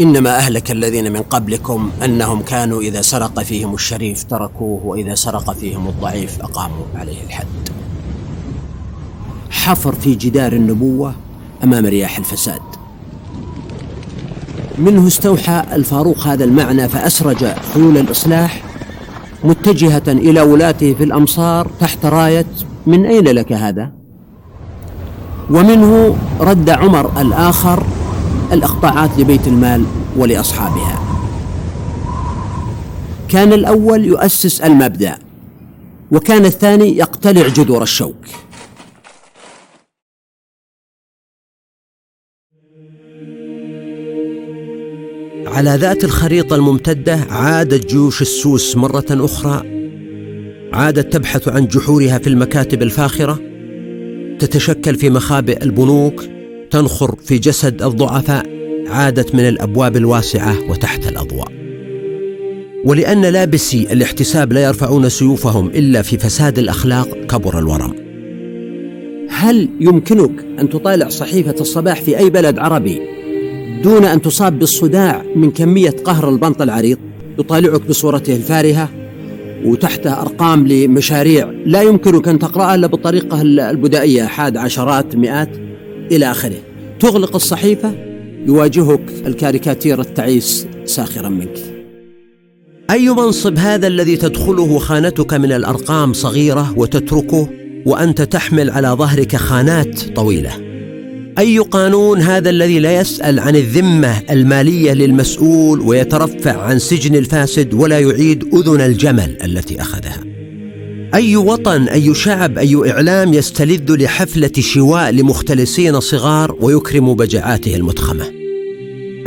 إنما أهلك الذين من قبلكم أنهم كانوا إذا سرق فيهم الشريف تركوه وإذا سرق فيهم الضعيف أقاموا عليه الحد حفر في جدار النبوة أمام رياح الفساد منه استوحى الفاروق هذا المعنى فأسرج خيول الإصلاح متجهة إلى ولاته في الأمصار تحت راية من أين لك هذا؟ ومنه رد عمر الآخر الإقطاعات لبيت المال ولأصحابها. كان الأول يؤسس المبدأ وكان الثاني يقتلع جذور الشوك. على ذات الخريطة الممتدة عادت جيوش السوس مرة أخرى. عادت تبحث عن جحورها في المكاتب الفاخرة تتشكل في مخابئ البنوك تنخر في جسد الضعفاء عادت من الأبواب الواسعة وتحت الأضواء. ولأن لابسي الاحتساب لا يرفعون سيوفهم إلا في فساد الأخلاق كبر الورم. هل يمكنك أن تطالع صحيفة الصباح في أي بلد عربي دون أن تصاب بالصداع من كمية قهر البنط العريض؟ يطالعك بصورته الفارهة وتحته أرقام لمشاريع لا يمكنك أن تقرأها إلا بالطريقة البدائية. حاد عشرات مئات إلى آخره. تغلق الصحيفة يواجهك الكاريكاتير التعيس ساخرا منك. أي منصب هذا الذي تدخله خانتك من الأرقام صغيرة وتتركه وأنت تحمل على ظهرك خانات طويلة؟ أي قانون هذا الذي لا يسأل عن الذمة المالية للمسؤول ويترفع عن سجن الفاسد ولا يعيد أذن الجمل التي أخذها؟ أي وطن أي شعب أي إعلام يستلذ لحفلة شواء لمختلسين صغار ويكرم بجعاته المتخمه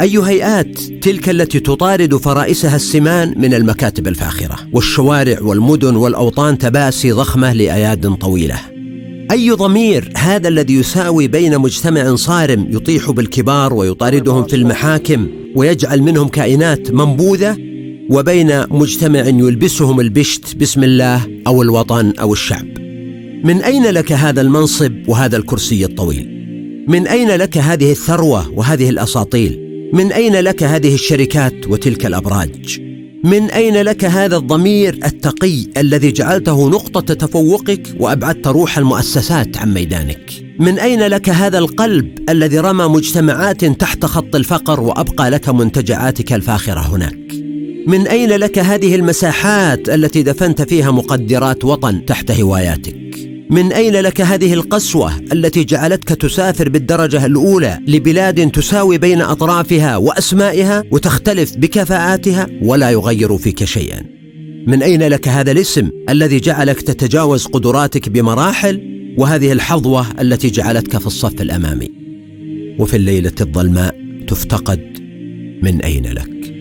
أي هيئات تلك التي تطارد فرائسها السمان من المكاتب الفاخرة والشوارع والمدن والأوطان تباسي ضخمة لأياد طويلة. أي ضمير هذا الذي يساوي بين مجتمع صارم يطيح بالكبار ويطاردهم في المحاكم ويجعل منهم كائنات منبوذة وبين مجتمع يلبسهم البشت باسم الله أو الوطن أو الشعب. من أين لك هذا المنصب وهذا الكرسي الطويل؟ من أين لك هذه الثروة وهذه الأساطيل؟ من أين لك هذه الشركات وتلك الأبراج؟ من أين لك هذا الضمير التقي الذي جعلته نقطة تفوقك وأبعدت روح المؤسسات عن ميدانك؟ من أين لك هذا القلب الذي رمى مجتمعات تحت خط الفقر وأبقى لك منتجعاتك الفاخرة هناك؟ من أين لك هذه المساحات التي دفنت فيها مقدرات وطن تحت هواياتك؟ من أين لك هذه القسوة التي جعلتك تسافر بالدرجة الأولى لبلاد تساوي بين أطرافها وأسمائها وتختلف بكفاءاتها ولا يغير فيك شيئا؟ من أين لك هذا الاسم الذي جعلك تتجاوز قدراتك بمراحل وهذه الحظوة التي جعلتك في الصف الأمامي؟ وفي الليلة الظلماء تفتقد من أين لك؟